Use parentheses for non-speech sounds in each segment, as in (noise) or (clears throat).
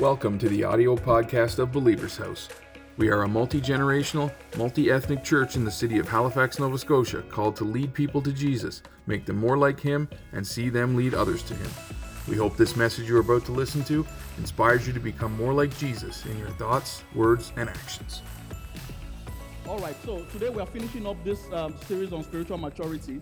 Welcome to the audio podcast of Believer's House. We are a multi generational, multi ethnic church in the city of Halifax, Nova Scotia, called to lead people to Jesus, make them more like Him, and see them lead others to Him. We hope this message you're about to listen to inspires you to become more like Jesus in your thoughts, words, and actions. All right, so today we are finishing up this um, series on spiritual maturity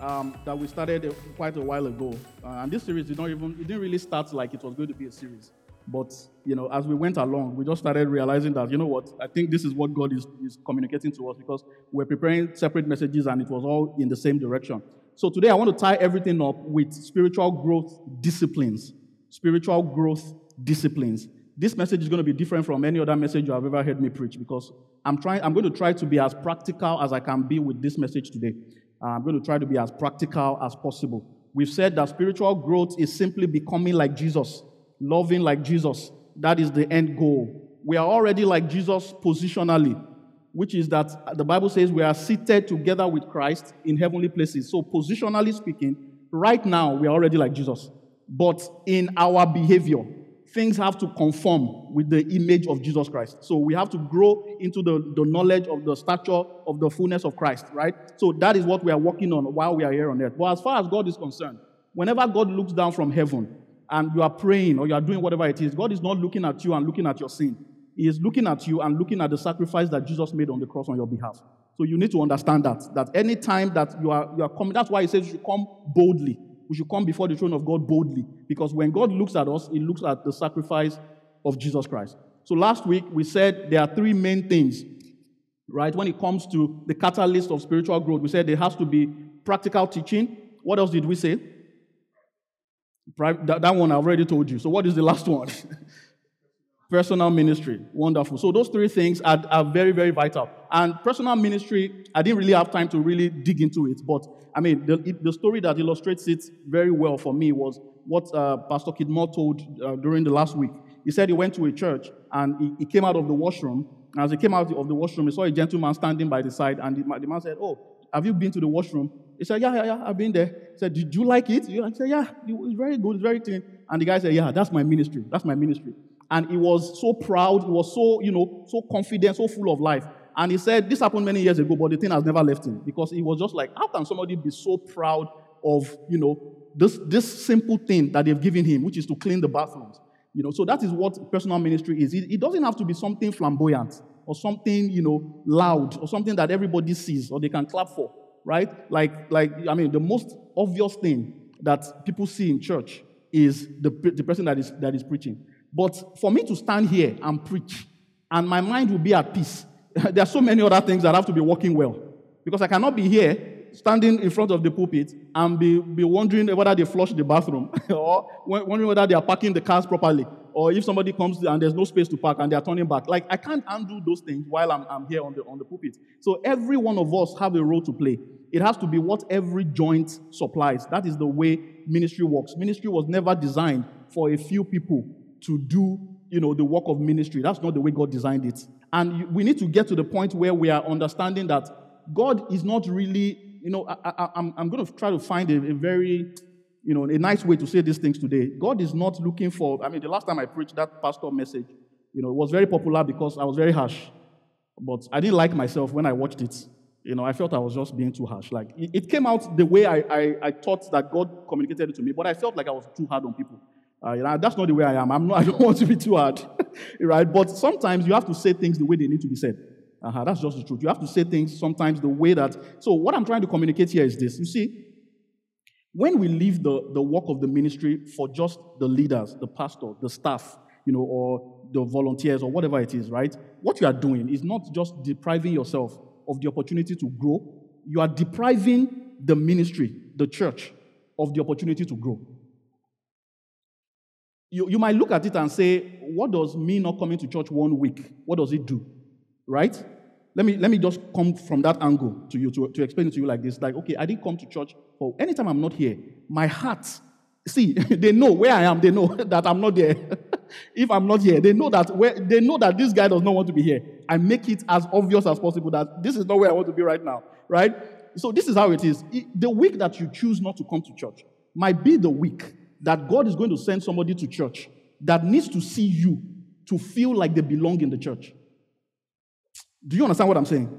um, that we started uh, quite a while ago. Uh, and this series did not even it didn't really start like it was going to be a series. But you know, as we went along, we just started realizing that you know what, I think this is what God is, is communicating to us because we're preparing separate messages and it was all in the same direction. So today I want to tie everything up with spiritual growth disciplines. Spiritual growth disciplines. This message is going to be different from any other message you have ever heard me preach because I'm trying I'm going to try to be as practical as I can be with this message today. I'm going to try to be as practical as possible. We've said that spiritual growth is simply becoming like Jesus, loving like Jesus. That is the end goal. We are already like Jesus positionally, which is that the Bible says we are seated together with Christ in heavenly places. So, positionally speaking, right now we are already like Jesus. But in our behavior, things have to conform with the image of Jesus Christ. So we have to grow into the, the knowledge of the stature of the fullness of Christ, right? So that is what we are working on while we are here on earth. But as far as God is concerned, whenever God looks down from heaven and you are praying or you are doing whatever it is, God is not looking at you and looking at your sin. He is looking at you and looking at the sacrifice that Jesus made on the cross on your behalf. So you need to understand that. That any time that you are you are coming, that's why he says you should come boldly we should come before the throne of God boldly. Because when God looks at us, He looks at the sacrifice of Jesus Christ. So last week we said there are three main things, right? When it comes to the catalyst of spiritual growth, we said there has to be practical teaching. What else did we say? That one I've already told you. So what is the last one? (laughs) personal ministry. Wonderful. So those three things are, are very, very vital. And personal ministry, I didn't really have time to really dig into it, but I mean, the, the story that illustrates it very well for me was what uh, Pastor Kidmore told uh, during the last week. He said he went to a church and he, he, came out of the washroom. As he came out of the washroom, he saw a gentleman standing by the side, and the, the man said, "Oh, have you been to the washroom?" He said, "Yeah, yeah, yeah, I've been there." He said, "Did you like it?" He said, "Yeah, it was very good, very clean." And the guy said, "Yeah, that's my ministry. That's my ministry." And he was so proud, he was so, you know, so confident, so full of life. And he said, This happened many years ago, but the thing has never left him because he was just like, How can somebody be so proud of, you know, this, this simple thing that they've given him, which is to clean the bathrooms? You know, so that is what personal ministry is. It, it doesn't have to be something flamboyant or something, you know, loud or something that everybody sees or they can clap for, right? Like, like I mean, the most obvious thing that people see in church is the, the person that is, that is preaching. But for me to stand here and preach, and my mind will be at peace, (laughs) there are so many other things that have to be working well. Because I cannot be here standing in front of the pulpit and be, be wondering whether they flush the bathroom (laughs) or wondering whether they are parking the cars properly or if somebody comes and there's no space to park and they are turning back. Like, I can't undo those things while I'm, I'm here on the, on the pulpit. So every one of us have a role to play. It has to be what every joint supplies. That is the way ministry works. Ministry was never designed for a few people to do, you know, the work of ministry. That's not the way God designed it. And we need to get to the point where we are understanding that God is not really, you know, I, am going to try to find a, a, very, you know, a nice way to say these things today. God is not looking for, I mean, the last time I preached that pastor message, you know, it was very popular because I was very harsh. But I didn't like myself when I watched it. You know, I felt I was just being too harsh. Like, it, came out the way I, I, I thought that God communicated it to me, but I felt like I was too hard on people. Uh, you know, that's not the way I am. I'm not, (laughs) I don't want to be too hard, (laughs) right? But sometimes you have to say things the way they need to be said. Uh-huh, that's just the truth. You have to say things sometimes the way that. So, what I'm trying to communicate here is this. You see, when we leave the, the work of the ministry for just the leaders, the pastor, the staff, you know, or the volunteers or whatever it is, right? What you are doing is not just depriving yourself of the opportunity to grow, you are depriving the ministry, the church, of the opportunity to grow you, you might look at it and say, what does me not coming to church one week, what does it do? Right? Let me, let me just come from that angle to you to, to explain it to you like this. Like, okay, I didn't come to church for anytime I'm not here, my heart, see, (laughs) they know where I am, they know (laughs) that I'm not there. (laughs) if I'm not here, they know that where, they know that this guy does not want to be here. I make it as obvious as possible that this is not where I want to be right now. Right? So this is how it is. The week that you choose not to come to church might be the week that God is going to send somebody to church that needs to see you to feel like they belong in the church. Do you understand what I'm saying?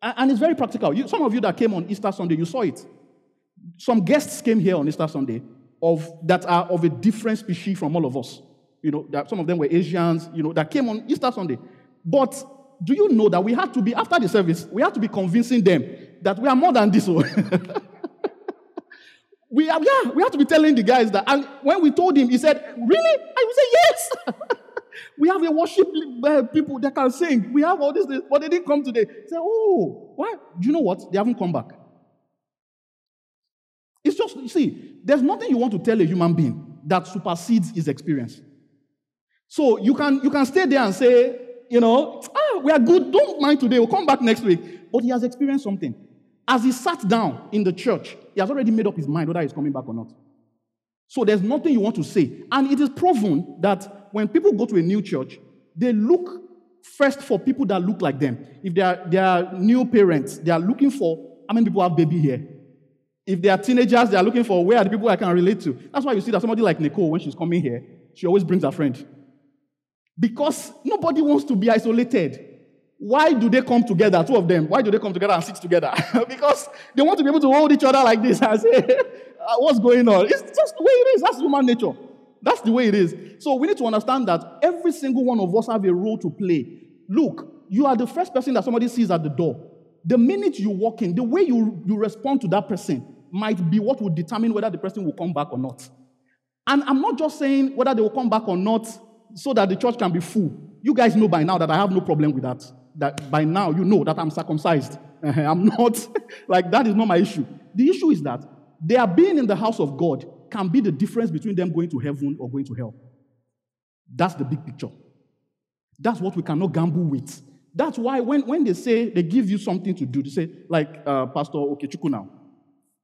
And it's very practical. You, some of you that came on Easter Sunday, you saw it. Some guests came here on Easter Sunday of that are of a different species from all of us. You know, that some of them were Asians, you know, that came on Easter Sunday. But do you know that we had to be, after the service, we had to be convincing them that we are more than this. Oh? (laughs) we are, yeah, we have to be telling the guys that. And when we told him, he said, Really? I would say, Yes. (laughs) we have a worship uh, people that can sing. We have all this, but they didn't come today. Say, Oh, why? Do you know what? They haven't come back. It's just, you see, there's nothing you want to tell a human being that supersedes his experience. So you can you can stay there and say, you know, ah, we are good. Don't mind today. We'll come back next week. But he has experienced something. As he sat down in the church, he has already made up his mind whether he's coming back or not. So there's nothing you want to say. And it is proven that when people go to a new church, they look first for people that look like them. If they are, they are new parents, they are looking for how many people have baby here. If they are teenagers, they are looking for where are the people I can relate to. That's why you see that somebody like Nicole, when she's coming here, she always brings a friend. Because nobody wants to be isolated. Why do they come together, two of them? Why do they come together and sit together? (laughs) because they want to be able to hold each other like this and say, (laughs) uh, What's going on? It's just the way it is. That's human nature. That's the way it is. So we need to understand that every single one of us have a role to play. Look, you are the first person that somebody sees at the door. The minute you walk in, the way you, you respond to that person might be what will determine whether the person will come back or not. And I'm not just saying whether they will come back or not so that the church can be full. You guys know by now that I have no problem with that. That by now you know that I'm circumcised. I'm not, (laughs) like, that is not my issue. The issue is that their being in the house of God can be the difference between them going to heaven or going to hell. That's the big picture. That's what we cannot gamble with. That's why when, when they say they give you something to do, they say, like uh, Pastor Okechukwu now.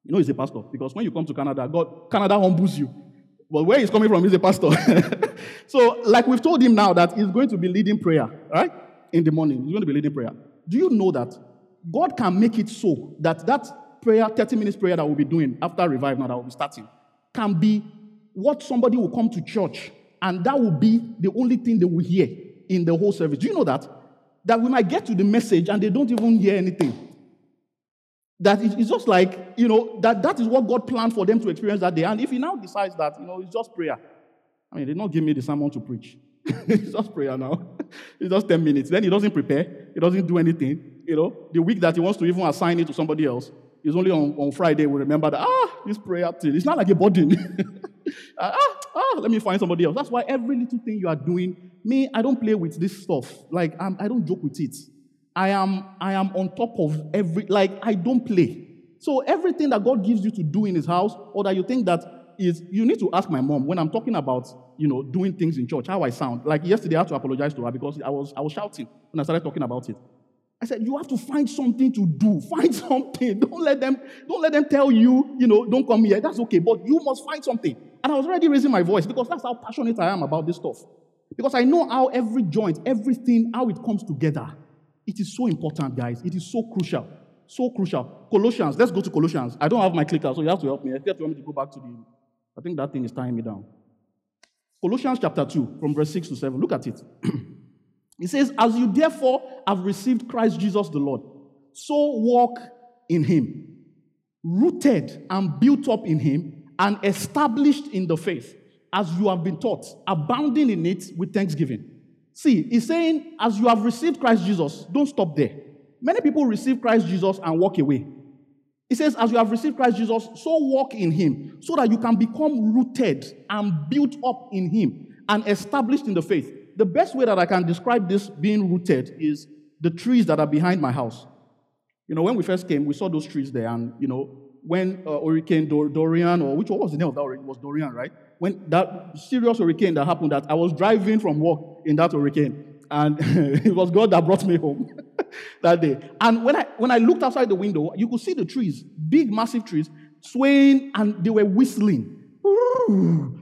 You know he's a pastor because when you come to Canada, God, Canada humbles you. But where he's coming from, he's a pastor. (laughs) so, like we've told him now that he's going to be leading prayer, right? In the morning, he's going to be leading prayer. Do you know that God can make it so that that prayer, 30 minutes prayer that we'll be doing after revive now that we'll be starting, can be what somebody will come to church and that will be the only thing they will hear in the whole service. Do you know that? That we might get to the message and they don't even hear anything. That it's just like, you know, that that is what God planned for them to experience that day. And if he now decides that, you know, it's just prayer. I mean, they don't give me the sermon to preach. (laughs) it's just prayer now. (laughs) it's just 10 minutes. Then he doesn't prepare. He doesn't do anything. You know, the week that he wants to even assign it to somebody else, is only on, on Friday we remember that, ah, this prayer thing. It's not like a burden. (laughs) ah, ah, let me find somebody else. That's why every little thing you are doing, me, I don't play with this stuff. Like, I'm, I do not joke with it. I am, I am on top of every, like, I don't play. So everything that God gives you to do in his house, or that you think that is, you need to ask my mom when I'm talking about, you know, doing things in church, how I sound. Like yesterday, I had to apologize to her because I was, I was shouting when I started talking about it. I said, you have to find something to do. (laughs) Find something. Don't let them, don't let them tell you, you know, don't come here. That's okay. But you must find something. And I was already raising my voice because that's how passionate I am about this stuff. Because I know how every joint, everything, how it comes together. It is so important, guys. It is so crucial. So crucial. Colossians. Let's go to Colossians. I don't have my clicker, so you have to help me. I you want me to go back to the. I think that thing is tying me down. Colossians chapter 2, from verse 6 to 7. Look at it. (clears throat) it says, As you therefore have received Christ Jesus the Lord, so walk in him, rooted and built up in him, and established in the faith, as you have been taught, abounding in it with thanksgiving. See, he's saying, as you have received Christ Jesus, don't stop there. Many people receive Christ Jesus and walk away. He says, as you have received Christ Jesus, so walk in him, so that you can become rooted and built up in him and established in the faith. The best way that I can describe this being rooted is the trees that are behind my house. You know, when we first came, we saw those trees there, and you know, when uh, Hurricane Dor- Dorian, or which one was the name of that? It was Dorian, right? When that serious hurricane that happened, that I was driving from work in that hurricane, and (laughs) it was God that brought me home (laughs) that day. And when I when I looked outside the window, you could see the trees, big, massive trees, swaying, and they were whistling. (laughs)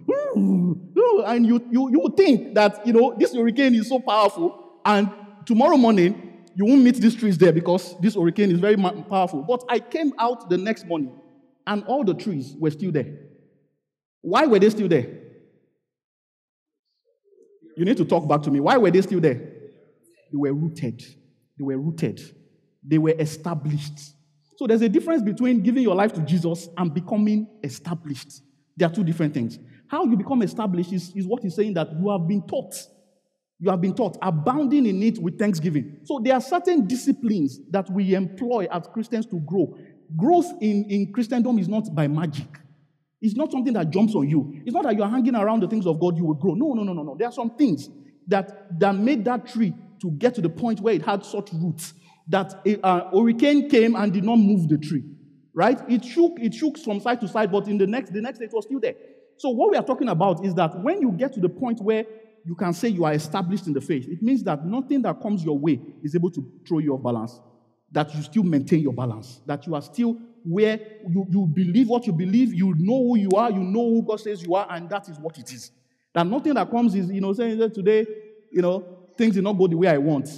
And you, you, you would think that, you know, this hurricane is so powerful, and tomorrow morning, you won't meet these trees there because this hurricane is very powerful. But I came out the next morning and all the trees were still there. Why were they still there? You need to talk back to me. Why were they still there? They were rooted. They were rooted. They were established. So there's a difference between giving your life to Jesus and becoming established. They are two different things. How you become established is, is what he's saying that you have been taught. You have been taught, abounding in it with thanksgiving. So there are certain disciplines that we employ as Christians to grow. Growth in, in Christendom is not by magic. It's not something that jumps on you. It's not that you're hanging around the things of God, you will grow. No, no, no, no, no. There are some things that, that made that tree to get to the point where it had such roots that a hurricane came and did not move the tree. Right? It shook, it shook from side to side, but in the next, the next day it was still there. So what we are talking about is that when you get to the point where you can say you are established in the faith, it means that nothing that comes your way is able to throw you off balance. That you still maintain your balance. That you are still where you, you believe what you believe, you know who you are, you know who God says you are, and that is what it is. That nothing that comes is, you know, saying that today, you know, things did not go the way I want.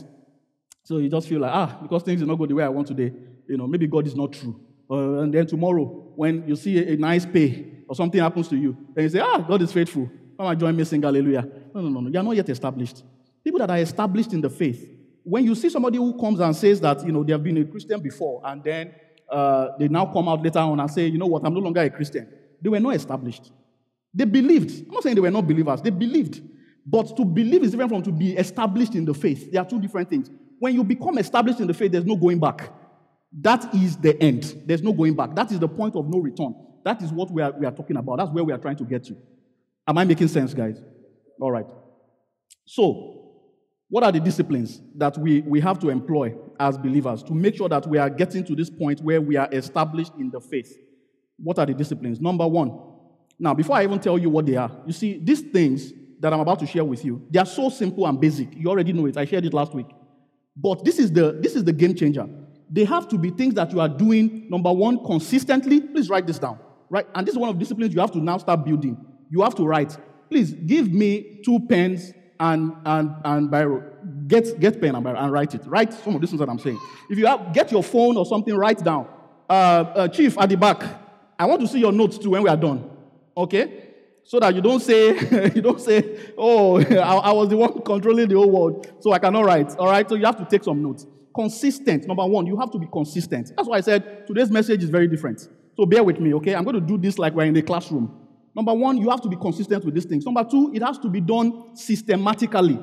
So you just feel like, ah, because things did not go the way I want today, you know, maybe God is not true. Uh, and then tomorrow, when you see a, a, nice pay or something happens to you, then you say, ah, God is faithful. Come and join me, sing hallelujah. No, no, no, no. You're not yet established. People that are established in the faith, when you see somebody who comes and says that, you know, they have been a Christian before, and then uh, they now come out later on and say, you know what, I'm no longer a Christian. They were not established. They believed. I'm not saying they were not believers. They believed. But to believe is different from to be established in the faith. They are two different things. When you become established in the faith, there's no going back. That is the end. There's no going back. That is the point of no return. That is what we are, we are talking about. That's where we are trying to get to. Am I making sense, guys? All right. So, what are the disciplines that we, we have to employ as believers to make sure that we are getting to this point where we are established in the faith? What are the disciplines? Number one. Now, before I even tell you what they are, you see, these things that I'm about to share with you, they are so simple and basic. You already know it. I shared it last week. But this is the this is the game changer. They have to be things that you are doing, number one, consistently. Please write this down. Right? And this is one of the disciplines you have to now start building. You have to write. Please give me two pens and and and biro. Get get pen and and write it. Write some of these things that I'm saying. If you have get your phone or something, write down. Uh, uh, Chief at the back, I want to see your notes too when we are done. Okay? So that you don't say (laughs) you don't say, oh, (laughs) I, I was the one controlling the whole world, so I cannot write. All right. So you have to take some notes. Consistent. Number one, you have to be consistent. That's why I said today's message is very different. So bear with me, okay? I'm going to do this like we're in the classroom. Number one, you have to be consistent with these things. Number two, it has to be done systematically.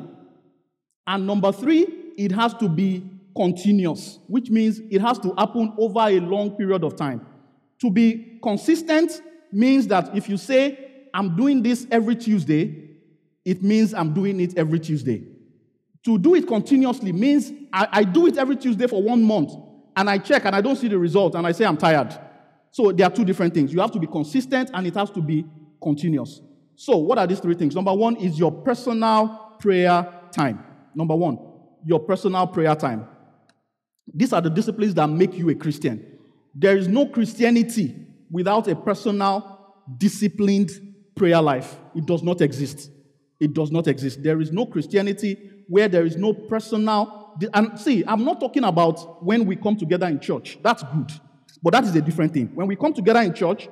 And number three, it has to be continuous, which means it has to happen over a long period of time. To be consistent means that if you say, I'm doing this every Tuesday, it means I'm doing it every Tuesday. To do it continuously means I, I, do it every Tuesday for one month and I check and I don't see the result and I say I'm tired. So there are two different things. You have to be consistent and it has to be continuous. So, what are these three things? Number one is your personal prayer time. Number one, your personal prayer time. These are the disciplines that make you a Christian. There is no Christianity without a personal, disciplined prayer life. It does not exist. It does not exist. There is no Christianity where there is no personal. And see, I'm not talking about when we come together in church. That's good. But that is a different thing. When we come together in church,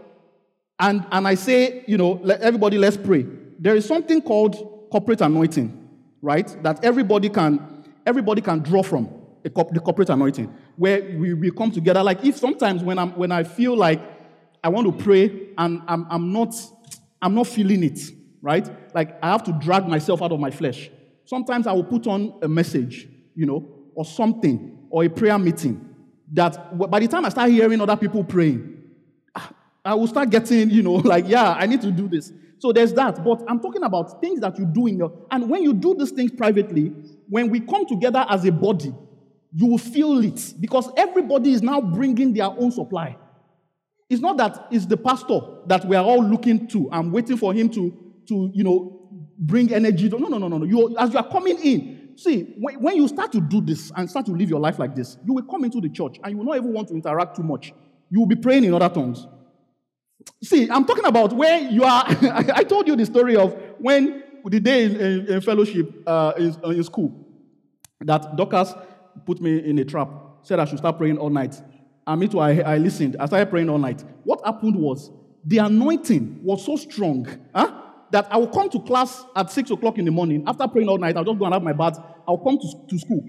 and, and I say, you know, everybody, let's pray. There is something called corporate anointing, right? That everybody can, everybody can draw from the corporate anointing, where we, we come together. Like if sometimes when I'm when I feel like I want to pray and I'm, I'm not I'm not feeling it, right? Like I have to drag myself out of my flesh. Sometimes I will put on a message, you know, or something, or a prayer meeting that by the time I start hearing other people praying, ah, I will start getting, you know, (laughs) like, yeah, I need to do this. So there's that. But I'm talking about things that you do in your, and when you do these things privately, when we come together as a body, you will feel it because everybody is now bringing their own supply. It's not that it's the pastor that we are all looking to. I'm waiting for him to, to you know, bring energy. No, no, no, no, no. You, as you are coming in, see, when, when you start to do this and start to live your life like this, you will come into the church and you will not even want to interact too much. You will be praying in other tongues. See, I'm talking about where you are. (laughs) I told you the story of when the day in, in, fellowship uh, in, in, school that Dorcas put me in a trap, said I should start praying all night. And me too, I, I listened. I started praying all night. What happened was the anointing was so strong. Huh? that I would come to class at six o'clock in the morning. After praying all night, I'll just go and have my bath. I'll come to, to school.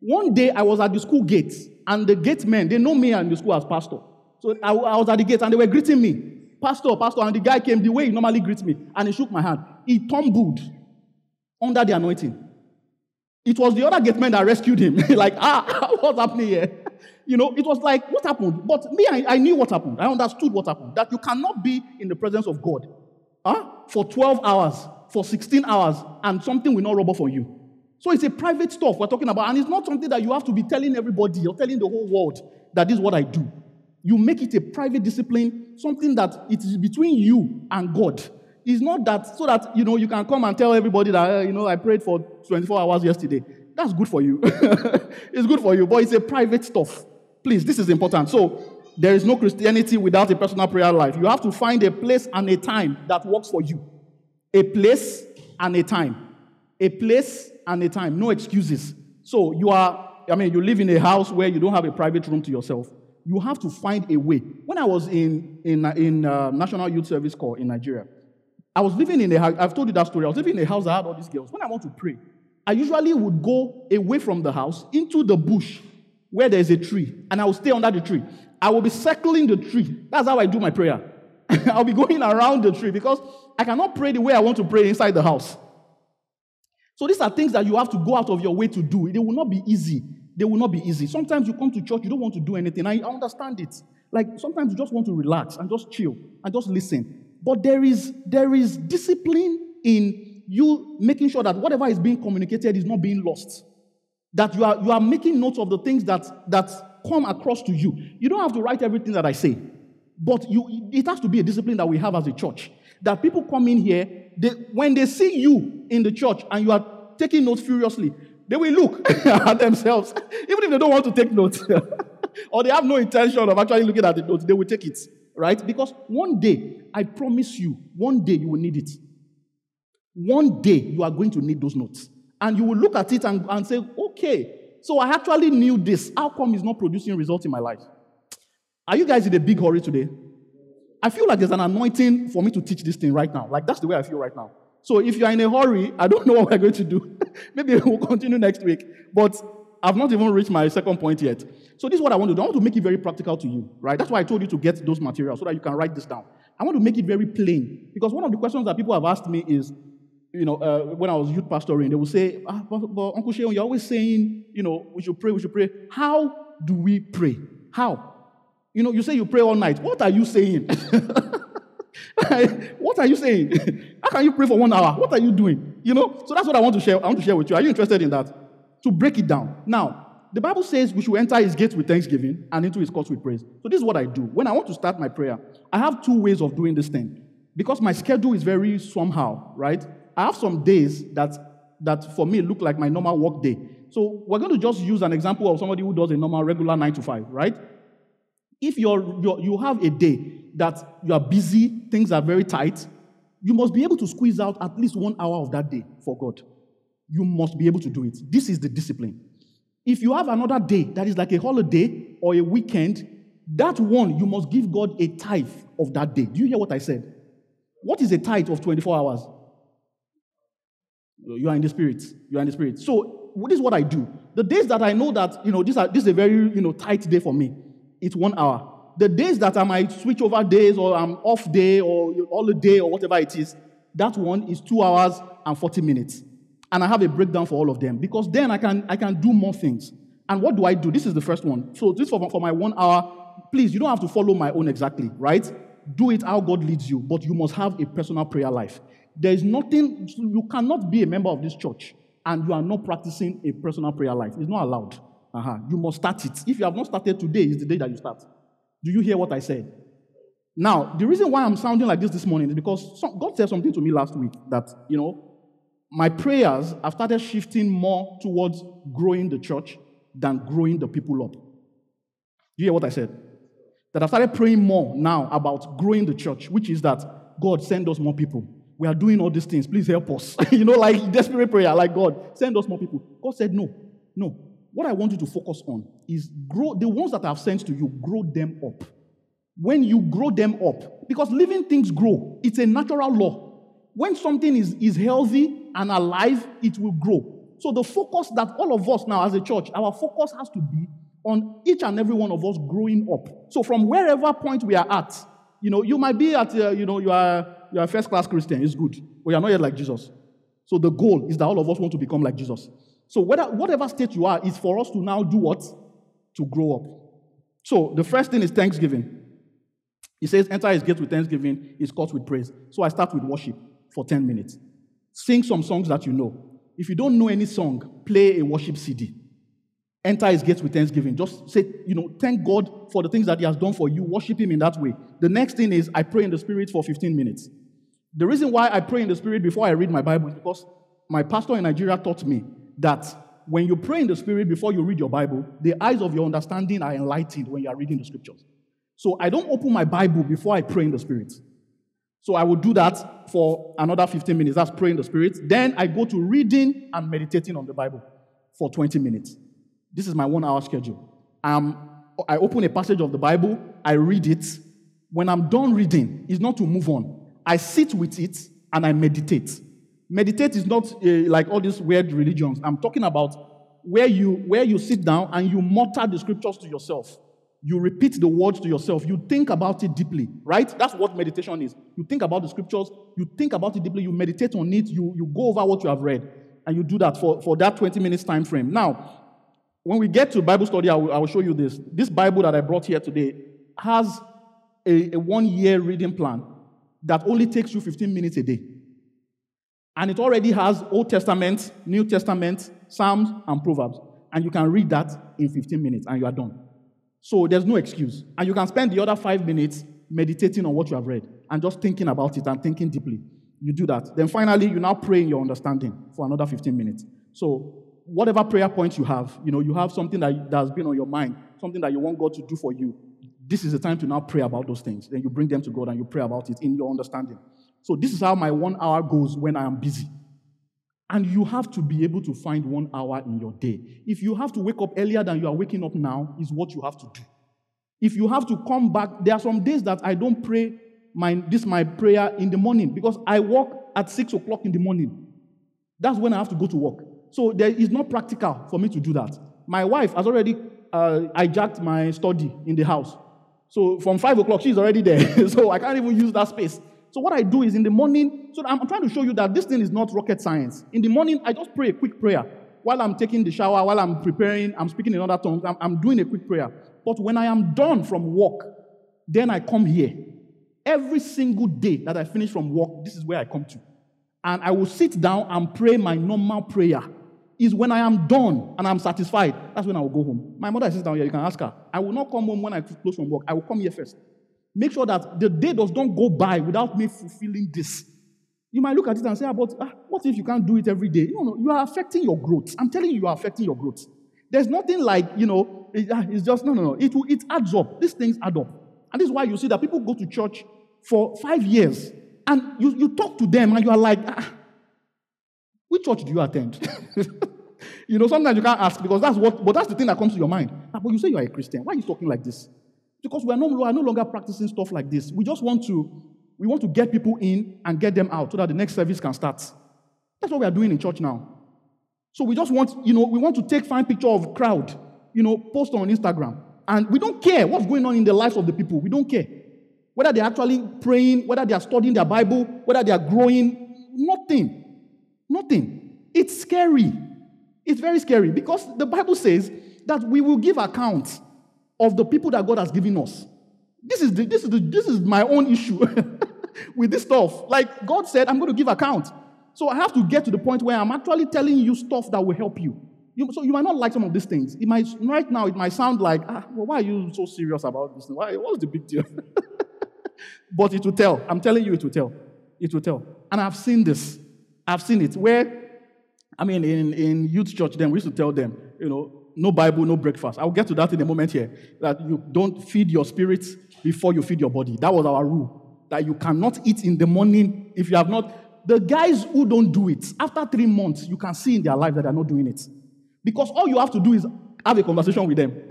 One day I was at the school gate, and the gate men, they know me and the school as pastor. So I, I was at the gate and they were greeting me. Pastor, pastor, and the guy came the way he normally greets me, and he shook my hand. He tumbled under the anointing. It was the other gate man that rescued him. (laughs) like, ah, (laughs) what's happening here? (laughs) You know, it was like, what happened? But me, I, I, knew what happened. I understood what happened. That you cannot be in the presence of God huh? for 12 hours, for 16 hours, and something will not rub off on you. So it's a private stuff we're talking about. And it's not something that you have to be telling everybody or telling the whole world that this is what I do. You make it a private discipline, something that it is between you and God. It's not that so that you know you can come and tell everybody that you know I prayed for 24 hours yesterday. That's good for you. (laughs) it's good for you, but it's a private stuff. Please, this is important. So there is no Christianity without a personal prayer life. You have to find a place and a time that works for you. A place and a time. A place and a time. No excuses. So you are, I mean, you live in a house where you don't have a private room to yourself. You have to find a way. When I was in, in, in uh, National Youth Service Corps in Nigeria, I was living in a house, I've told you that story. I was living in a house that had all these girls. When I want to pray, I usually would go away from the house into the bush where there's a tree, and I will stay under the tree. I will be circling the tree. That's how I do my prayer. (laughs) I'll be going around the tree because I cannot pray the way I want to pray inside the house. So these are things that you have to go out of your way to do. It will not be easy. They will not be easy. Sometimes you come to church, you don't want to do anything. I understand it. Like sometimes you just want to relax and just chill and just listen. But there is there is discipline in you making sure that whatever is being communicated is not being lost. That you are, you are making notes of the things that, that come across to you. You don't have to write everything that I say, but you, it has to be a discipline that we have as a church. That people come in here, they, when they see you in the church and you are taking notes furiously, they will look (laughs) at themselves, even if they don't want to take notes, (laughs) or they have no intention of actually looking at the notes, they will take it, right? Because one day, I promise you, one day you will need it. One day you are going to need those notes. And you will look at it and, and say, okay, so I actually knew this. How come it's not producing results in my life? Are you guys in a big hurry today? I feel like there's an anointing for me to teach this thing right now. Like that's the way I feel right now. So if you are in a hurry, I don't know (laughs) what we're going to do. (laughs) Maybe we'll continue next week. But I've not even reached my second point yet. So this is what I want to do. I want to make it very practical to you, right? That's why I told you to get those materials so that you can write this down. I want to make it very plain because one of the questions that people have asked me is, you know, uh, when I was youth pastoring, they would say, ah, but, but Uncle Sheon, you're always saying, you know, we should pray, we should pray. How do we pray? How? You know, you say you pray all night. What are you saying? (laughs) (laughs) what are you saying? (laughs) How can you pray for one hour? What are you doing? You know, so that's what I want to share. I want to share with you. Are you interested in that? To break it down. Now, the Bible says we should enter his gates with thanksgiving and into his courts with praise. So this is what I do. When I want to start my prayer, I have two ways of doing this thing. Because my schedule is very somehow, right? I have some days that, that for me look like my normal work day. So we're going to just use an example of somebody who does a normal regular nine to five, right? If you're, you're, you have a day that you are busy, things are very tight, you must be able to squeeze out at least one hour of that day for God. You must be able to do it. This is the discipline. If you have another day that is like a holiday or a weekend, that one you must give God a tithe of that day. Do you hear what I said? What is a tithe of 24 hours? You are in the spirit. You are in the spirit. So this is what I do. The days that I know that you know this, are, this is a very you know tight day for me, it's one hour. The days that I might switch over days or I'm off day or all the day or whatever it is, that one is two hours and 40 minutes. And I have a breakdown for all of them because then I can I can do more things. And what do I do? This is the first one. So this for, for my one hour. Please, you don't have to follow my own exactly, right? Do it how God leads you, but you must have a personal prayer life. There is nothing, you cannot be a member of this church and you are not practicing a personal prayer life. It's not allowed. Uh-huh. You must start it. If you have not started today, is the day that you start. Do you hear what I said? Now, the reason why I'm sounding like this this morning is because some, God said something to me last week that, you know, my prayers have started shifting more towards growing the church than growing the people up. Do you hear what I said? That I started praying more now about growing the church, which is that God send us more people we are doing all these things. Please help us. (laughs) you know, like desperate prayer, like God, send us more people. God said, No, no. What I want you to focus on is grow the ones that I have sent to you, grow them up. When you grow them up, because living things grow, it's a natural law. when something is, is healthy and alive, it will grow. So the focus that all of us now as a church, our focus has to be on each and every one of us growing up. So from wherever point we are at, you know, you might be at, uh, you know, you are, you are a first class Christian, it's good, but you are not yet like Jesus. So the goal is that all of us want to become like Jesus. So whether, whatever state you are, is for us to now do what? To grow up. So the first thing is thanksgiving. He says, enter his gate with thanksgiving, his courts with praise. So I start with worship for 10 minutes. Sing some songs that you know. If you don't know any song, play a worship CD. Enter his gates with thanksgiving. Just say, you know, thank God for the things that he has done for you. Worship him in that way. The next thing is I pray in the spirit for 15 minutes. The reason why I pray in the spirit before I read my Bible is because my pastor in Nigeria taught me that when you pray in the spirit before you read your Bible, the eyes of your understanding are enlightened when you are reading the scriptures. So I don't open my Bible before I pray in the spirit. So I will do that for another 15 minutes. That's praying the spirit. Then I go to reading and meditating on the Bible for 20 minutes. This is my one hour schedule. Um, I open a passage of the Bible, I read it. When I'm done reading, it's not to move on. I sit with it and I meditate. Meditate is not uh, like all these weird religions. I'm talking about where you where you sit down and you mutter the scriptures to yourself. You repeat the words to yourself. You think about it deeply, right? That's what meditation is. You think about the scriptures, you think about it deeply, you meditate on it, you, you go over what you have read, and you do that for, for that 20 minutes time frame. Now, when we get to Bible study, I will, I will show you this. This Bible that I brought here today has a, a one year reading plan that only takes you 15 minutes a day. And it already has Old Testament, New Testament, Psalms, and Proverbs. And you can read that in 15 minutes and you are done. So there's no excuse. And you can spend the other five minutes meditating on what you have read and just thinking about it and thinking deeply. You do that. Then finally, you now pray in your understanding for another 15 minutes. So whatever prayer point you have, you know, you have something that, that has been on your mind, something that you want God to do for you. This is the time to now pray about those things. Then you bring them to God and you pray about it in your understanding. So this is how my one hour goes when I am busy. And you have to be able to find one hour in your day. If you have to wake up earlier than you are waking up now, is what you have to do. If you have to come back, there are some days that I don't pray my, this my prayer in the morning because I work at six o'clock in the morning. That's when I have to go to work. So there is not practical for me to do that. My wife has already uh, hijacked my study in the house. So from five o'clock, she's already there. (laughs) so I can't even use that space. So what I do is in the morning, so I'm trying to show you that this thing is not rocket science. In the morning, I just pray a quick prayer. While I'm taking the shower, while I'm preparing, I'm speaking in other tongues, I'm, I'm doing a quick prayer. But when I am done from work, then I come here. Every single day that I finish from work, this is where I come to. And I will sit down and pray my normal prayer. Is when I am done and I'm satisfied, that's when I will go home. My mother sits down here, you can ask her. I will not come home when I close from work. I will come here first. Make sure that the day does not go by without me fulfilling this. You might look at it and say, ah, but ah, what if you can't do it every day? No, no, you are affecting your growth. I'm telling you, you are affecting your growth. There's nothing like, you know, it, ah, it's just, no, no, no. It, it adds up. These things add up. And this is why you see that people go to church for five years and you, you talk to them and you are like, ah, which church do you attend? (laughs) you know, sometimes you can't ask because that's what, but that's the thing that comes to your mind. Ah, but you say you are a Christian. Why are you talking like this? Because we are no, we are no longer practicing stuff like this. We just want to, we want to get people in and get them out so that the next service can start. That's what we are doing in church now. So we just want, you know, we want to take fine picture of crowd, you know, post on Instagram. And we don't care what's going on in the lives of the people. We don't care. Whether they're actually praying, whether they are studying their Bible, whether they are growing, nothing. Nothing. It's scary. It's very scary because the Bible says that we will give account of the people that God has given us. This is, the, this is, the, this is my own issue (laughs) with this stuff. Like God said, I'm going to give account. So I have to get to the point where I'm actually telling you stuff that will help you. you so you might not like some of these things. It might right now it might sound like, ah, well, why are you so serious about this? Why, what's the big deal? (laughs) but it will tell. I'm telling you, it will tell. It will tell. And I've seen this. I've seen it. Where, I mean, in, in youth church, then we used to tell them, you know, no Bible, no breakfast. I'll get to that in a moment here. That you don't feed your spirit before you feed your body. That was our rule. That you cannot eat in the morning if you have not. The guys who don't do it, after three months, you can see in their life that they're not doing it. Because all you have to do is have a conversation with them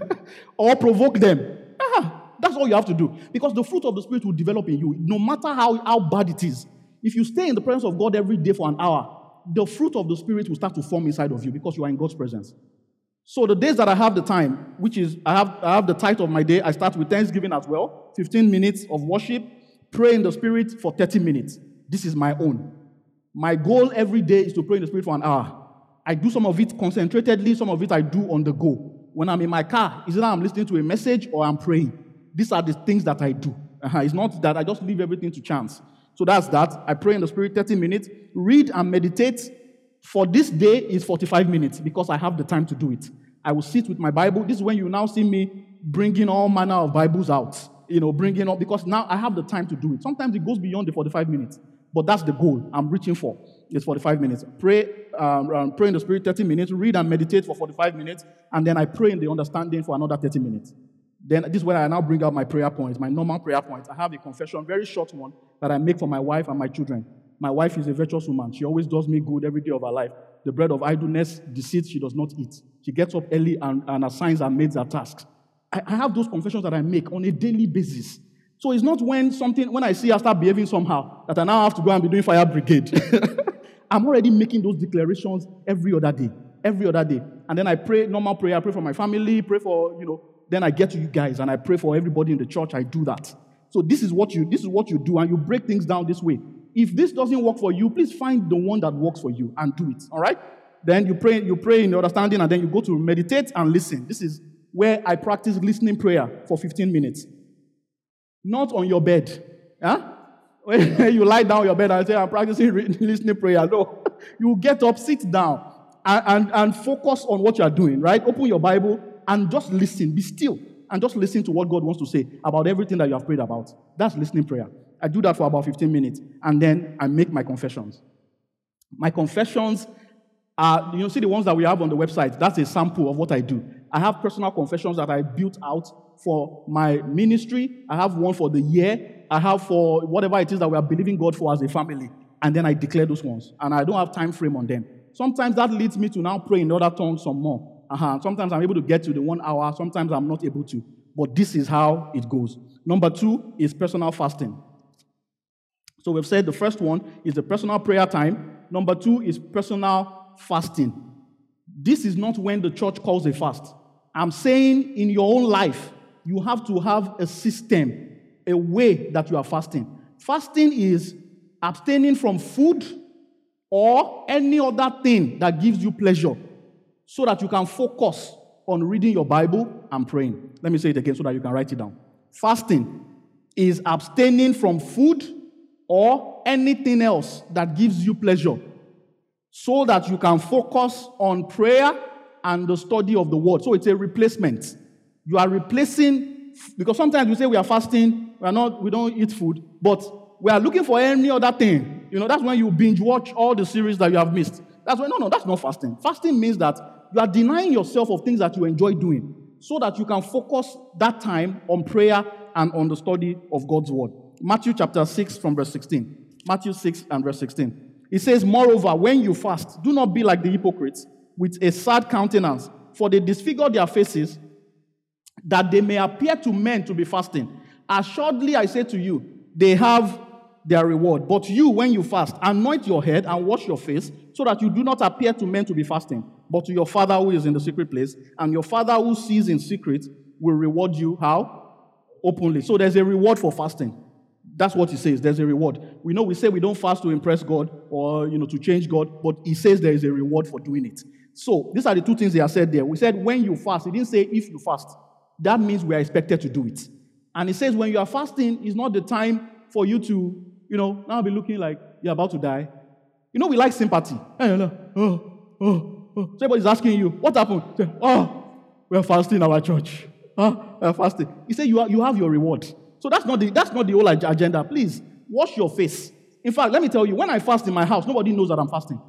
(laughs) or provoke them. Ah, that's all you have to do. Because the fruit of the Spirit will develop in you. No matter how, how bad it is, If you stay in the presence of God every day for an hour, the fruit of the Spirit will start to form inside of you because you are in God's presence. So the days that I have the time, which is I have I have the title of my day, I start with Thanksgiving as well. 15 minutes of worship, pray in the spirit for 30 minutes. This is my own. My goal every day is to pray in the spirit for an hour. I do some of it concentratedly, some of it I do on the go. When I'm in my car, is either I'm listening to a message or I'm praying. These are the things that I do. Uh-huh. It's not that I just leave everything to chance. So that's that. I pray in the spirit 30 minutes, read and meditate for this day is 45 minutes because I have the time to do it. I will sit with my Bible. This is when you now see me bringing all manner of Bibles out, you know, bringing up because now I have the time to do it. Sometimes it goes beyond the 45 minutes, but that's the goal I'm reaching for. It's 45 minutes. Pray, um, um, pray in the Spirit 30 minutes, read and meditate for 45 minutes, and then I pray in the understanding for another 30 minutes. Then this is where I now bring out my prayer points, my normal prayer points. I have a confession, very short one, that I make for my wife and my children. My wife is a virtuous woman. She always does me good every day of her life. The bread of idleness, deceit, she does not eat. She gets up early and, and assigns and maids her tasks. I, I have those confessions that I make on a daily basis. So it's not when something, when I see her start behaving somehow, that I now have to go and be doing fire brigade. (laughs) I'm already making those declarations every other day. Every other day. And then I pray normal prayer. I pray for my family, pray for, you know, then I get to you guys and I pray for everybody in the church. I do that. So this is what you this is what you do, and you break things down this way. If this doesn't work for you, please find the one that works for you and do it. All right? Then you pray, you pray in understanding, and then you go to meditate and listen. This is where I practice listening prayer for 15 minutes. Not on your bed. Huh? (laughs) You lie down on your bed and say, I'm practicing (laughs) listening prayer. No. (laughs) You get up, sit down, and, and, and focus on what you are doing, right? Open your Bible and just listen. Be still and just listen to what God wants to say about everything that you have prayed about. That's listening prayer. I do that for about 15 minutes, and then I make my confessions. My confessions are, you see the ones that we have on the website. That's a sample of what I do. I have personal confessions that I built out for my ministry. I have one for the year. I have for whatever it is that we are believing God for as a family. And then I declare those ones. And I don't have time frame on them. Sometimes that leads me to now pray in other tongues some more. Uh-huh. Sometimes I'm able to get to the one hour. Sometimes I'm not able to. But this is how it goes. Number two is personal fasting. So we've said the first one is the personal prayer time. Number two is personal fasting. This is not when the church calls a fast. I'm saying in your own life, you have to have a system, a way that you are fasting. Fasting is abstaining from food or any other thing that gives you pleasure so that you can focus on reading your Bible and praying. Let me say it again so that you can write it down. Fasting is abstaining from food or anything else that gives you pleasure so that you can focus on prayer and the study of the word. So it's a replacement. You are replacing because sometimes we say we are fasting, we are not we don't eat food, but we are looking for any other thing. You know, that's when you binge watch all the series that you have missed. That's when no, no, that's not fasting. Fasting means that you are denying yourself of things that you enjoy doing so that you can focus that time on prayer and on the study of God's word. Matthew chapter 6 from verse 16. Matthew 6 and verse 16. It says, Moreover, when you fast, do not be like the hypocrites with a sad countenance, for they disfigure their faces, that they may appear to men to be fasting. Assuredly, I say to you, they have their reward. But you, when you fast, anoint your head and wash your face, so that you do not appear to men to be fasting, but to your Father who is in the secret place. And your Father who sees in secret will reward you. How? Openly. So there's a reward for fasting. That's what he says. There's a reward. We know we say we don't fast to impress God or you know to change God, but he says there is a reward for doing it. So these are the two things he has said there. We said when you fast. He didn't say if you fast. That means we are expected to do it. And he says when you are fasting, is not the time for you to, you know, now be looking like you're about to die. You know, we like sympathy. Oh, oh, oh. So everybody's asking you, what happened? Oh, we're fasting our church. Huh? We're fasting. He said, you, are, you have your reward. So that's not the that's not the whole agenda. Please wash your face. In fact, let me tell you, when I fast in my house, nobody knows that I'm fasting.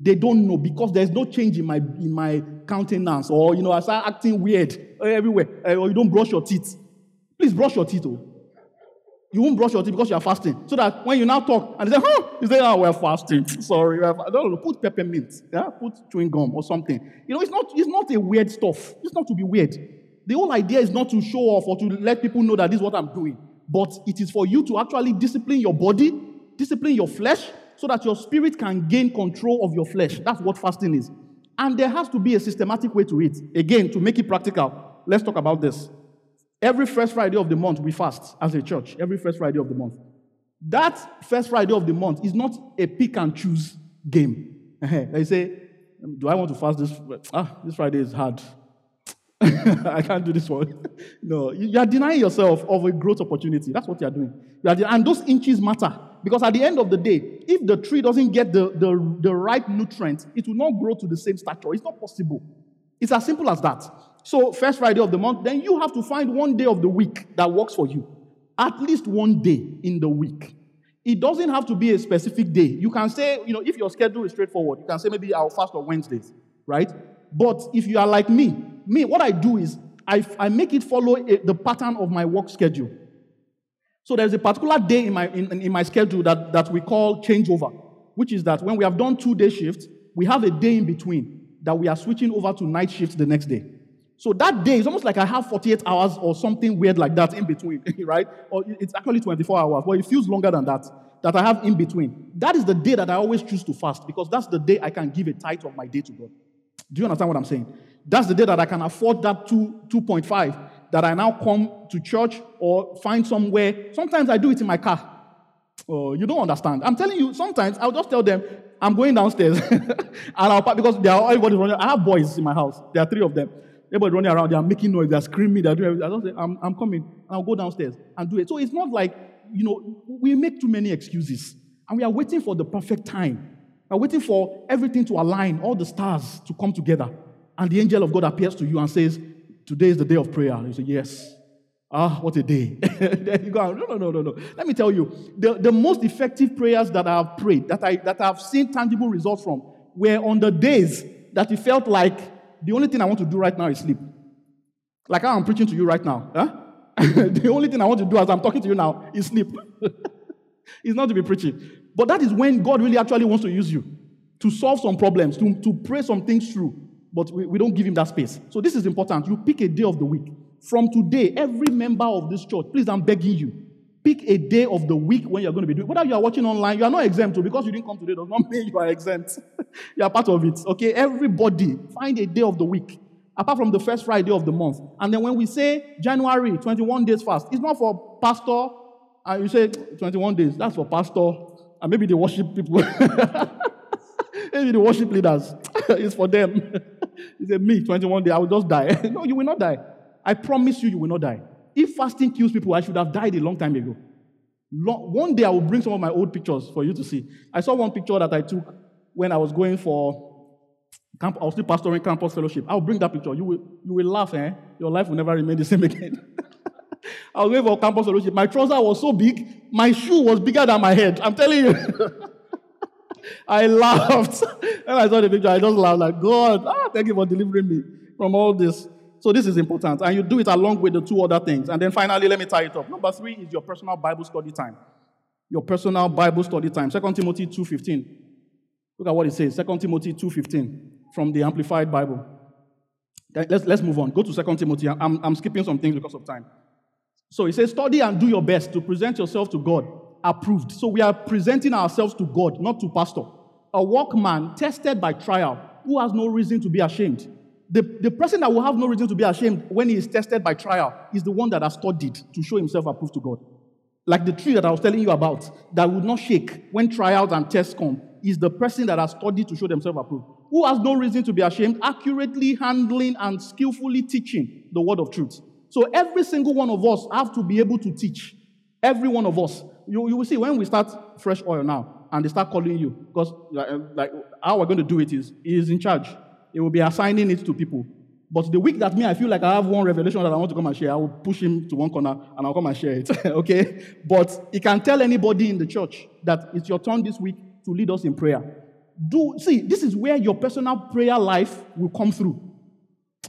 They don't know because there's no change in my in my countenance, or you know, I start acting weird everywhere, eh, or you don't brush your teeth. Please brush your teeth. Oh. You won't brush your teeth because you are fasting. So that when you now talk and they say, huh, you say, oh, we're fasting. (laughs) Sorry. We're fa-. Put peppermint. Yeah? Put chewing gum or something. You know, it's not, it's not a weird stuff. It's not to be weird. The whole idea is not to show off or to let people know that this is what I'm doing, but it is for you to actually discipline your body discipline your flesh so that your spirit can gain control of your flesh. That's what fasting is. And there has to be a systematic way to it. Again, to make it practical, let's talk about this. Every first Friday of the month, we fast as a church. Every first Friday of the month. That first Friday of the month is not a pick and choose game. (laughs) they say, Do I want to fast this? Ah, this Friday is hard. (laughs) I can't do this one. (laughs) no, you are denying yourself of a growth opportunity. That's what you are doing. You are de- and those inches matter. Because at the end of the day, if the tree doesn't get the, the, the right nutrients, it will not grow to the same stature. It's not possible. It's as simple as that. So, first Friday of the month, then you have to find one day of the week that works for you. At least one day in the week. It doesn't have to be a specific day. You can say, you know, if your schedule is straightforward, you can say maybe I'll fast on Wednesdays, right? But if you are like me, me, what I do is I, I make it follow a, the pattern of my work schedule. So there's a particular day in my, in, in my schedule that, that we call changeover, which is that when we have done two day shifts, we have a day in between that we are switching over to night shifts the next day. So that day is almost like I have 48 hours or something weird like that in between, (laughs) right? Or it's actually 24 hours, but it feels longer than that, that I have in between. That is the day that I always choose to fast because that's the day I can give a tithe of my day to God. Do you understand what I'm saying? That's the day that I can afford that two, 2.5 that I now come to church or find somewhere. Sometimes I do it in my car. Oh, you don't understand. I'm telling you, sometimes I'll just tell them, I'm going downstairs. (laughs) and I'll park because they are everybody's running. I have boys in my house. There are three of them. Everybody running around, they are making noise, they're screaming, they're doing everything. I just say, I'm, I'm coming. And I'll go downstairs and do it. So it's not like, you know, we make too many excuses. And we are waiting for the perfect time. We're waiting for everything to align, all the stars to come together. And the angel of God appears to you and says, Today is the day of prayer. You say, Yes. Ah, what a day. (laughs) then you go, no, no, no, no, no. Let me tell you, the, the most effective prayers that I have prayed, that I that I've seen tangible results from, were on the days that it felt like the only thing I want to do right now is sleep. Like I'm preaching to you right now. Huh? (laughs) the only thing I want to do as I'm talking to you now is sleep. (laughs) it's not to be preaching. But that is when God really actually wants to use you to solve some problems, to, to pray some things through. But we, we don't give him that space. So this is important. You pick a day of the week from today, every member of this church, please, I'm begging you, pick a day of the week when you're going to be doing. Whether you are watching online, you are not exempt to because you didn't come today does not (laughs) mean you are exempt. (laughs) you are part of it. Okay, everybody find a day of the week apart from the first Friday of the month. And then when we say January, 21 days fast, it's not for pastor. And you say 21 days, that's for pastor and maybe the worship people. (laughs) maybe the worship leaders. it's for them. He said, Me, 21 days, I will just die. (laughs) no, you will not die. I promise you, you will not die. If fasting kills people, I should have died a long time ago. One day I will bring some of my old pictures for you to see. I saw one picture that I took when I was going for camp. I was still pastoring campus fellowship. I'll bring that picture. You will, you will laugh, eh? Your life will never remain the (laughs) same again. (laughs) I was going for campus fellowship. My trouser was so big, my shoe was bigger than my head. I'm telling you. I laughed. (laughs) when I saw the picture, I just laughed like, God, ah, thank you for delivering me from all this. So this is important. And you do it along with the two other things. And then finally, let me tie it up. Number three is your personal Bible study time. Your personal Bible study time. 2 Timothy 2.15. Look at what it says. 2 Timothy 2.15 from the Amplified Bible. Let's, let's move on. Go to 2 Timothy. I'm, I'm skipping some things because of time. So it says, study and do your best to present yourself to God approved. So we are presenting ourselves to God, not to pastor. A workman tested by trial who has no reason to be ashamed the, the person that will have no reason to be ashamed when he is tested by trial is the one that has studied to show himself approved to God. Like the tree that I was telling you about, that would not shake when trials and tests come, is the person that has studied to show themselves approved. Who has no reason to be ashamed, accurately handling and skillfully teaching the word of truth. So every single one of us have to be able to teach. Every one of us. You, you will see when we start fresh oil now, and they start calling you, because like, um, like how we're going to do it is, he is in charge. He will be assigning it to people. But the week that me, I feel like I have one revelation that I want to come and share, I will push him to one corner and I'll come and share it. (laughs) okay? But he can tell anybody in the church that it's your turn this week to lead us in prayer. Do see, this is where your personal prayer life will come through.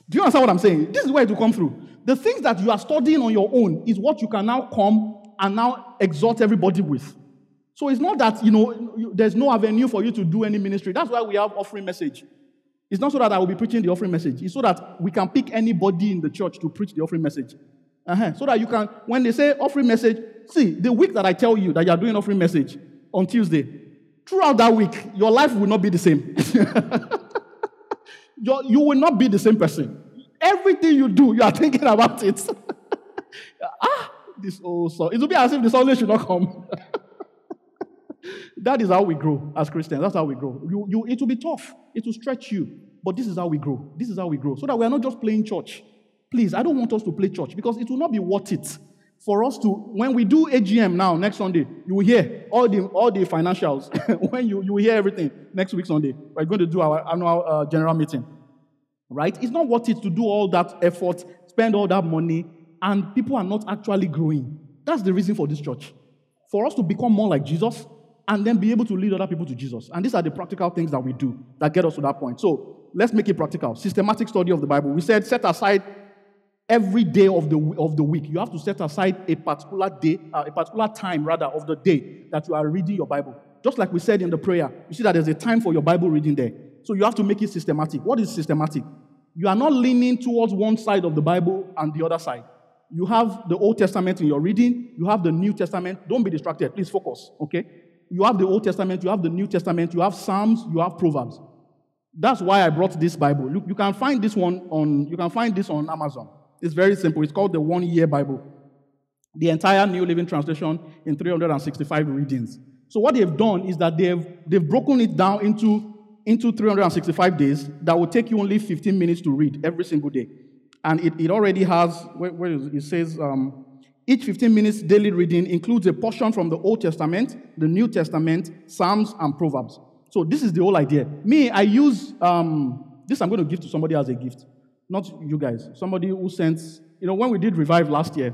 Do you understand what I'm saying? This is where it will come through. The things that you are studying on your own is what you can now come and now exhort everybody with. So it's not that, you know, there's no avenue for you to do any ministry. That's why we have offering message. It's not so that I will be preaching the offering message. It's so that we can pick anybody in the church to preach the offering message. Uh-huh. So that you can, when they say offering message, see, the week that I tell you that you are doing offering message, on Tuesday. Throughout that week, your life will not be the same. (laughs) You will not be the same person. Everything you do, you are thinking about it. (laughs) ah, this so it will be as if the Sunday should not come. (laughs) that is how we grow as Christians. That's how we grow. You, you, it will be tough. It will stretch you. But this is how we grow. This is how we grow. So that we are not just playing church. Please, I don't want us to play church because it will not be worth it for us to, when we do AGM now, next Sunday, you will hear all the, all the financials. (laughs) when you, you will hear everything next week Sunday. We're going to do our annual uh, general meeting. Right? It's not worth it to do all that effort, spend all that money, and people are not actually growing. That's the reason for this church. For us to become more like Jesus and then be able to lead other people to Jesus. And these are the practical things that we do that get us to that point. So let's make it practical. Systematic study of the Bible. We said set aside every day of the, of the week. You have to set aside a particular day, uh, a particular time rather of the day that you are reading your Bible. Just like we said in the prayer, you see that there's a time for your Bible reading there. So you have to make it systematic. What is systematic? You are not leaning towards one side of the Bible and the other side. You have the Old Testament in your reading, you have the New Testament. Don't be distracted. Please focus, okay? You have the Old Testament, you have the New Testament, you have Psalms, you have Proverbs. That's why I brought this Bible. Look, you can find this one on you can find this on Amazon. It's very simple. It's called the One Year Bible. The entire New Living Translation in 365 readings. So what they've done is that they've they've broken it down into into 365 days that will take you only 15 minutes to read every single day. And it, it already has, where, it? says, um, each 15 minutes daily reading includes a portion from the Old Testament, the New Testament, Psalms, and Proverbs. So this is the whole idea. Me, I use um, this. I'm going to give to somebody as a gift, not you guys. Somebody who sends. You know, when we did revive last year,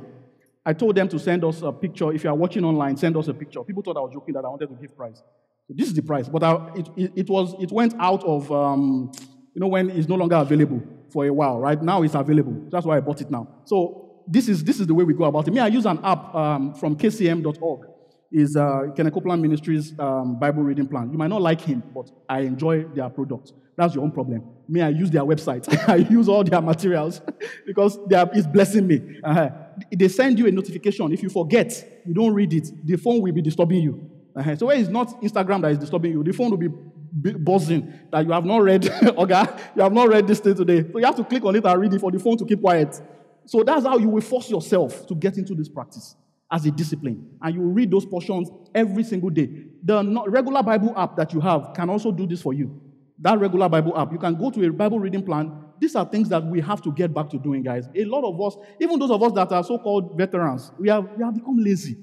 I told them to send us a picture. If you are watching online, send us a picture. People thought I was joking that I wanted to give prize. So this is the price, but I, it, it, it was it went out of um, you know when it's no longer available for a while. Right now it's available. That's why I bought it now. So this is this is the way we go about it. Me, I use an app um, from kcm.org. Is uh, Kenneth Copeland Ministries um, Bible reading plan. You might not like him, but I enjoy their product. That's your own problem. Me, I use their website. (laughs) I use all their materials (laughs) because they are, it's blessing me. Uh-huh. They send you a notification. If you forget, you don't read it, the phone will be disturbing you. Uh-huh. So when it's not Instagram that is disturbing you, the phone will be buzzing that you have not read, (laughs) okay, you have not read this thing today. So you have to click on it and read it for the phone to keep quiet. So that's how you will force yourself to get into this practice as a discipline. And you read those portions every single day. The regular Bible app that you have can also do this for you. That regular Bible app, you can go to a Bible reading plan. These are things that we have to get back to doing, guys. A lot of us, even those of us that are so called veterans, we have, we have become lazy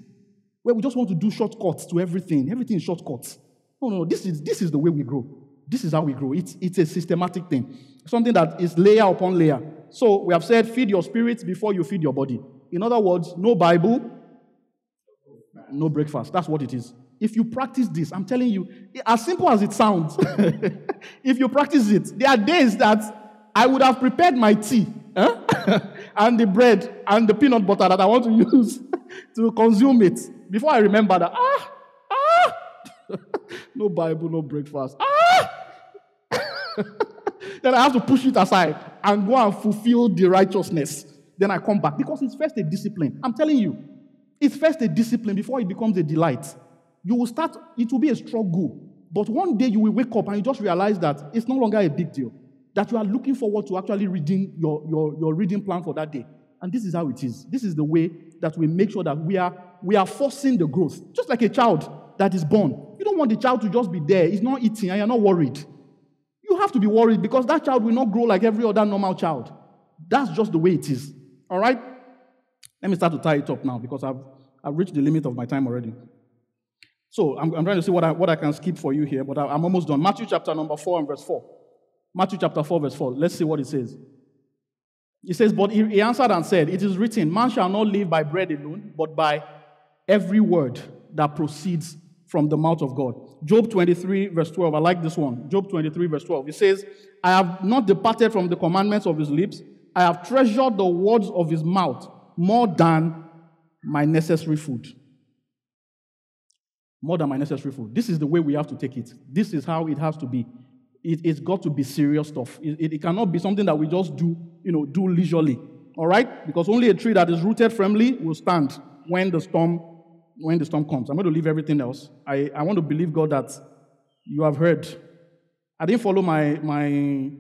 where we just want to do shortcuts to everything. Everything is shortcuts. No, no. This is, this is the way we grow. This is how we grow. It's, it's a systematic thing, something that is layer upon layer. So we have said, feed your spirit before you feed your body. In other words, no Bible, no breakfast. That's what it is. If you practice this, I'm telling you, as simple as it sounds, (laughs) if you practice it, there are days that I would have prepared my tea huh? (laughs) and the bread and the peanut butter that I want to (laughs) use to consume it before I remember that, ah, (laughs) no Bible, no breakfast, ah. (laughs) then I have to push it aside and go and fulfill the righteousness. Then I come back because it's first a discipline. I'm telling you, it's first a discipline before it becomes a delight. You will start, it will be a struggle. But one day you will wake up and you just realize that it's no longer a big deal. That you are looking forward to actually reading your, your, your reading plan for that day. And this is how it is. This is the way that we make sure that we are, we are forcing the growth. Just like a child that is born. You don't want the child to just be there. He's not eating and you're not worried. You have to be worried because that child will not grow like every other normal child. That's just the way it is. All right? Let me start to tie it up now because I've, I've reached the limit of my time already. So I'm, I'm trying to see what I, what I can skip for you here, but I, I'm almost done. Matthew chapter number 4 and verse 4. Matthew chapter 4, verse 4. Let's see what it says. It says, But he, he answered and said, It is written, Man shall not live by bread alone, but by every word that proceeds from the mouth of God. Job 23, verse 12. I like this one. Job 23, verse 12. It says, I have not departed from the commandments of his lips. I have treasured the words of his mouth more than my necessary food. More than my necessary food. This is the way we have to take it. This is how it has to be. It, has got to be serious stuff. It, it, it cannot be something that we just do, you know, do leisurely. All right? Because only a tree that is rooted firmly will stand when the storm when the storm comes. I'm going to leave everything else. I, I want to believe God that you have heard. I didn't follow my, my,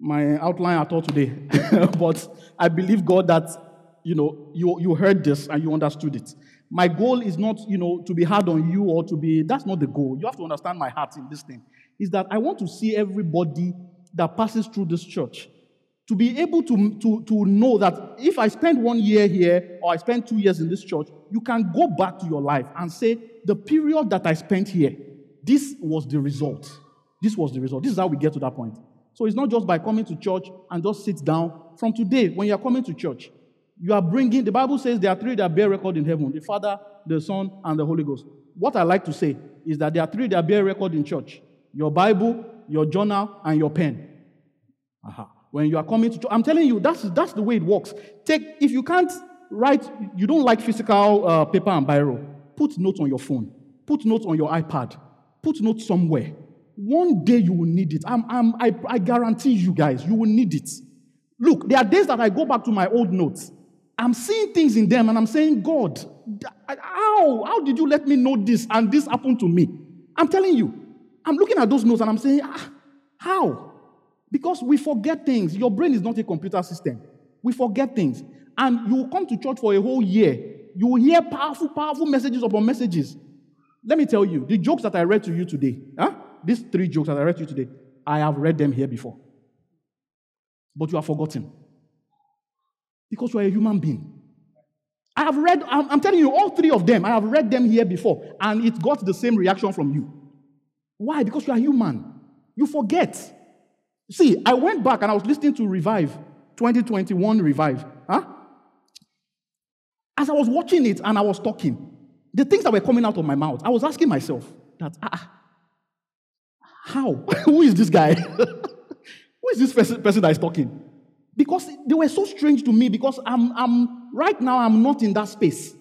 my outline at all today, (laughs) but I believe God that you know you, you heard this and you understood it. My goal is not, you know, to be hard on you or to be, that's not the goal. You have to understand my heart in this thing. Is that I want to see everybody that passes through this church to be able to, to, to know that if I spend one year here or I spend two years in this church, you can go back to your life and say, the period that I spent here, this was the result. This was the result. This is how we get to that point. So it's not just by coming to church and just sit down. From today, when you are coming to church, you are bringing, the Bible says there are three that bear record in heaven the Father, the Son, and the Holy Ghost. What I like to say is that there are three that bear record in church your Bible, your journal, and your pen. Aha. When you are coming to church, I'm telling you, that's, that's the way it works. Take, if you can't write, you don't like physical uh, paper and biro, put notes on your phone, put notes on your iPad, put notes somewhere. One day you will need it. I'm, I'm, I, I guarantee you guys, you will need it. Look, there are days that I go back to my old notes. I'm seeing things in them and I'm saying, God, how? How did you let me know this and this happened to me? I'm telling you, I'm looking at those notes and I'm saying, ah, how? Because we forget things. Your brain is not a computer system. We forget things. And you will come to church for a whole year. You will hear powerful, powerful messages upon messages. Let me tell you, the jokes that I read to you today, huh? these three jokes that I read to you today, I have read them here before. But you have forgotten. Because you are a human being. I have read, I'm telling you, all three of them, I have read them here before, and it got the same reaction from you. Why? Because you are human. You forget. See, I went back and I was listening to Revive, 2021 Revive. Huh? As I was watching it and I was talking, the things that were coming out of my mouth, I was asking myself that, ah, how? (laughs) Who is this guy? (laughs) Who is this person, person that is talking? Because they were so strange to me because I'm, I'm right now I'm not in that space.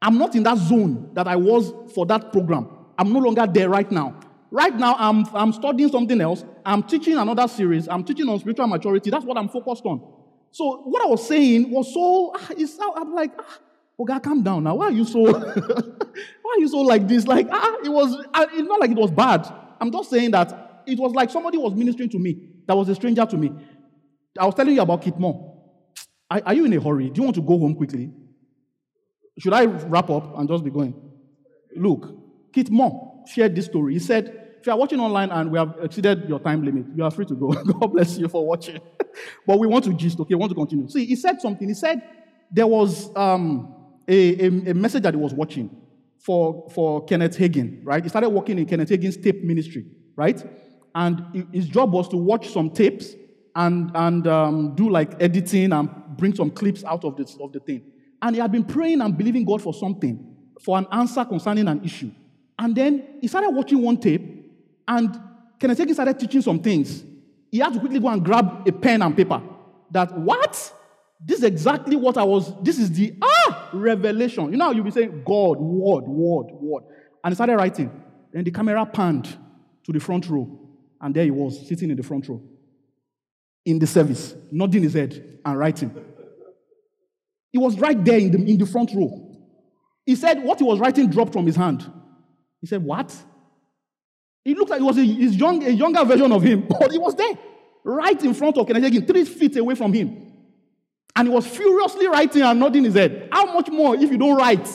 I'm not in that zone that I was for that program. I'm no longer there right now. Right now, I'm, I'm studying something else. I'm teaching another series. I'm teaching on spiritual maturity. That's what I'm focused on. So what I was saying was so, ah, it's, I'm like, ah, okay, calm down now. Why are you so, (laughs) why are you so like this? Like, ah, it was, ah, it's not like it was bad. I'm just saying that it was like somebody was ministering to me that was a stranger to me. I was telling you about Keith Moore. Are, are you in a hurry? Do you want to go home quickly? Should I wrap up and just be going? Look, Keith Moore shared this story. He said, you are watching online and we have exceeded your time limit, you are free to go. (laughs) God bless you for watching. (laughs) but we want to gist, okay? We want to continue. See, he said something. He said there was um, a, a, a, message that he was watching for, for Kenneth Hagin, right? He started working in Kenneth Hagin's tape ministry, right? And his job was to watch some tapes and, and um, do like editing and bring some clips out of, this, of the thing. And he had been praying and believing God for something, for an answer concerning an issue. And then he started watching one tape and Kenneth Hagin started teaching some things. He had to quickly go and grab a pen and paper. That what? This is exactly what I was. This is the ah revelation. You know, you'll be saying God, word, word, word. And he started writing. Then the camera panned to the front row. And there he was, sitting in the front row. In the service, nodding his head and writing. He was right there in the, in the front row. He said what he was writing dropped from his hand. He said, What? It looked like it was a, his young, a younger version of him, (laughs) but he was there, right in front of Kenneth Hagin, three feet away from him. And he was furiously writing and nodding his head. How much more if you don't write?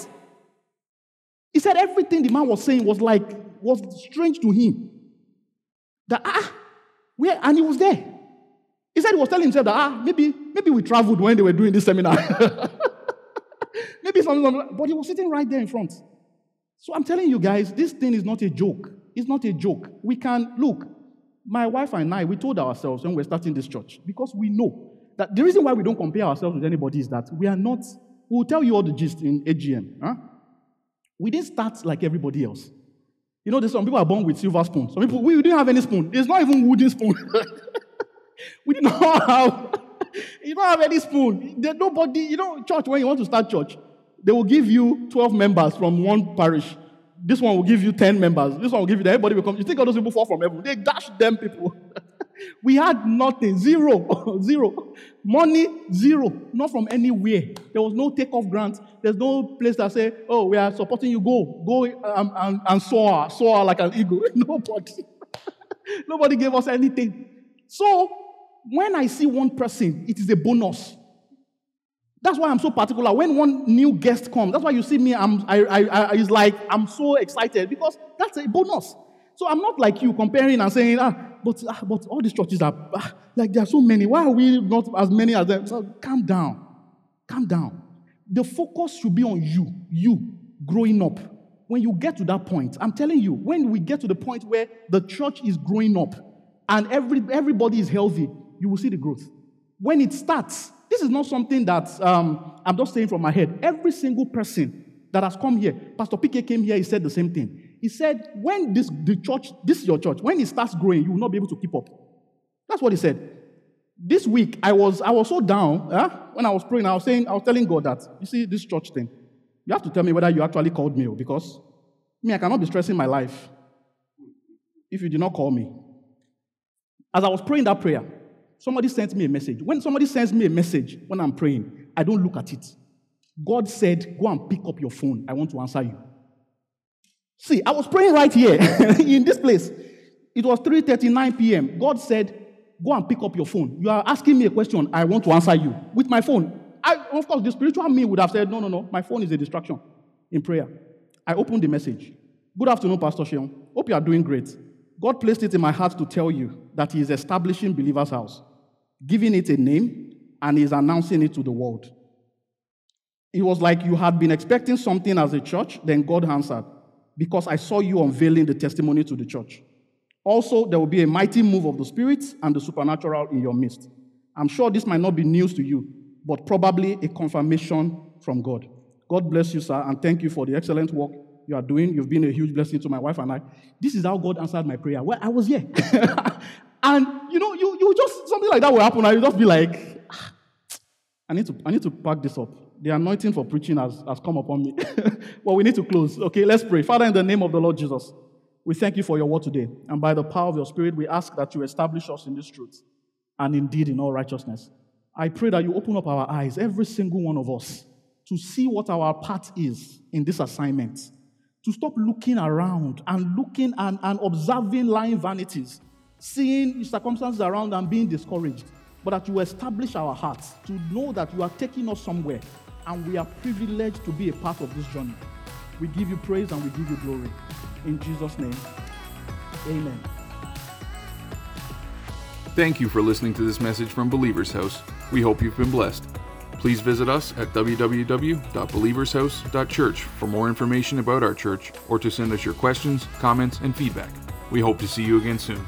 He said everything the man was saying was like, was strange to him. That, ah, where? And he was there. He said he was telling himself that, ah, maybe, maybe we traveled when they were doing this seminar. (laughs) maybe something, but he was sitting right there in front. So I'm telling you guys, this thing is not a joke. It's not a joke. We can, look, my wife and I, we told ourselves when we're starting this church, because we know that the reason why we don't compare ourselves with anybody is that we are not, we'll tell you all the gist in AGM. Huh? We didn't start like everybody else. You know, there's some people are born with silver spoons. Some people, we didn't have any spoon. There's not even wooden spoon. (laughs) we did not have, (laughs) you don't have any spoon. There's nobody, you know, church, when you want to start church, they will give you 12 members from one parish. This one will give you 10 members. This one will give you, everybody will come. You think all those people fall from heaven? They dash them people. (laughs) we had nothing, zero, (laughs) zero. Money, zero. Not from anywhere. There was no takeoff grant. There's no place that say, oh, we are supporting you. Go, go um, and, and soar, soar like an eagle. (laughs) Nobody. Nobody gave us anything. So when I see one person, it is a bonus. That's why I'm so particular. When one new guest comes, that's why you see me. I'm, I, I, I, it's like I'm so excited because that's a bonus. So I'm not like you comparing and saying, ah, but, ah, but all these churches are ah, like there are so many. Why are we not as many as them? So calm down, calm down. The focus should be on you, you growing up. When you get to that point, I'm telling you, when we get to the point where the church is growing up and every, everybody is healthy, you will see the growth. When it starts, this is not something that um, I'm just saying from my head. Every single person that has come here, Pastor PK came here, he said the same thing. He said, when this the church, this is your church, when it starts growing, you will not be able to keep up. That's what he said. This week, I was I was so down. When I was praying, I was saying, I was telling God that, you see, this church thing, you have to tell me whether you actually called me, because me, I cannot be stressing my life if you did not call me. As I was praying that prayer, somebody sent me a message. When somebody sends me a message when I'm praying, I don't look at it. God said, Go and pick up your phone. I want to answer you. See, I was praying right here (laughs) in this place. It was 3:39 p.m. God said, "Go and pick up your phone. You are asking me a question. I want to answer you with my phone." I, of course, the spiritual me would have said, "No, no, no. My phone is a distraction." In prayer, I opened the message. Good afternoon, Pastor Sheon. Hope you are doing great. God placed it in my heart to tell you that He is establishing Believer's House, giving it a name, and He is announcing it to the world. It was like you had been expecting something as a church, then God answered because I saw you unveiling the testimony to the church. Also, there will be a mighty move of the Spirit and the supernatural in your midst. I'm sure this might not be news to you, but probably a confirmation from God. God bless you, sir, and thank you for the excellent work you are doing. You've been a huge blessing to my wife and I. This is how God answered my prayer. Well, I was here. (laughs) and you know, you, you just something like that will happen, and you just be like, ah, I need to I need to pack this up the anointing for preaching has, has come upon me. (laughs) well, we need to close. Okay, let's pray. Father, in the name of the Lord Jesus, we thank you for your word today. And by the power of your spirit, we ask that you establish us in this truth and indeed in all righteousness. I pray that you open up our eyes, every single one of us, to see what our part is in this assignment. To stop looking around and looking and, and observing lying vanities, seeing circumstances around and being discouraged, but that you establish our hearts to know that you are taking us somewhere and we are privileged to be a part of this journey. We give you praise and we give you glory. In Jesus' name, amen. Thank you for listening to this message from Believer's House. We hope you've been blessed. Please visit us at www.believershouse.church for more information about our church or to send us your questions, comments, and feedback. We hope to see you again soon.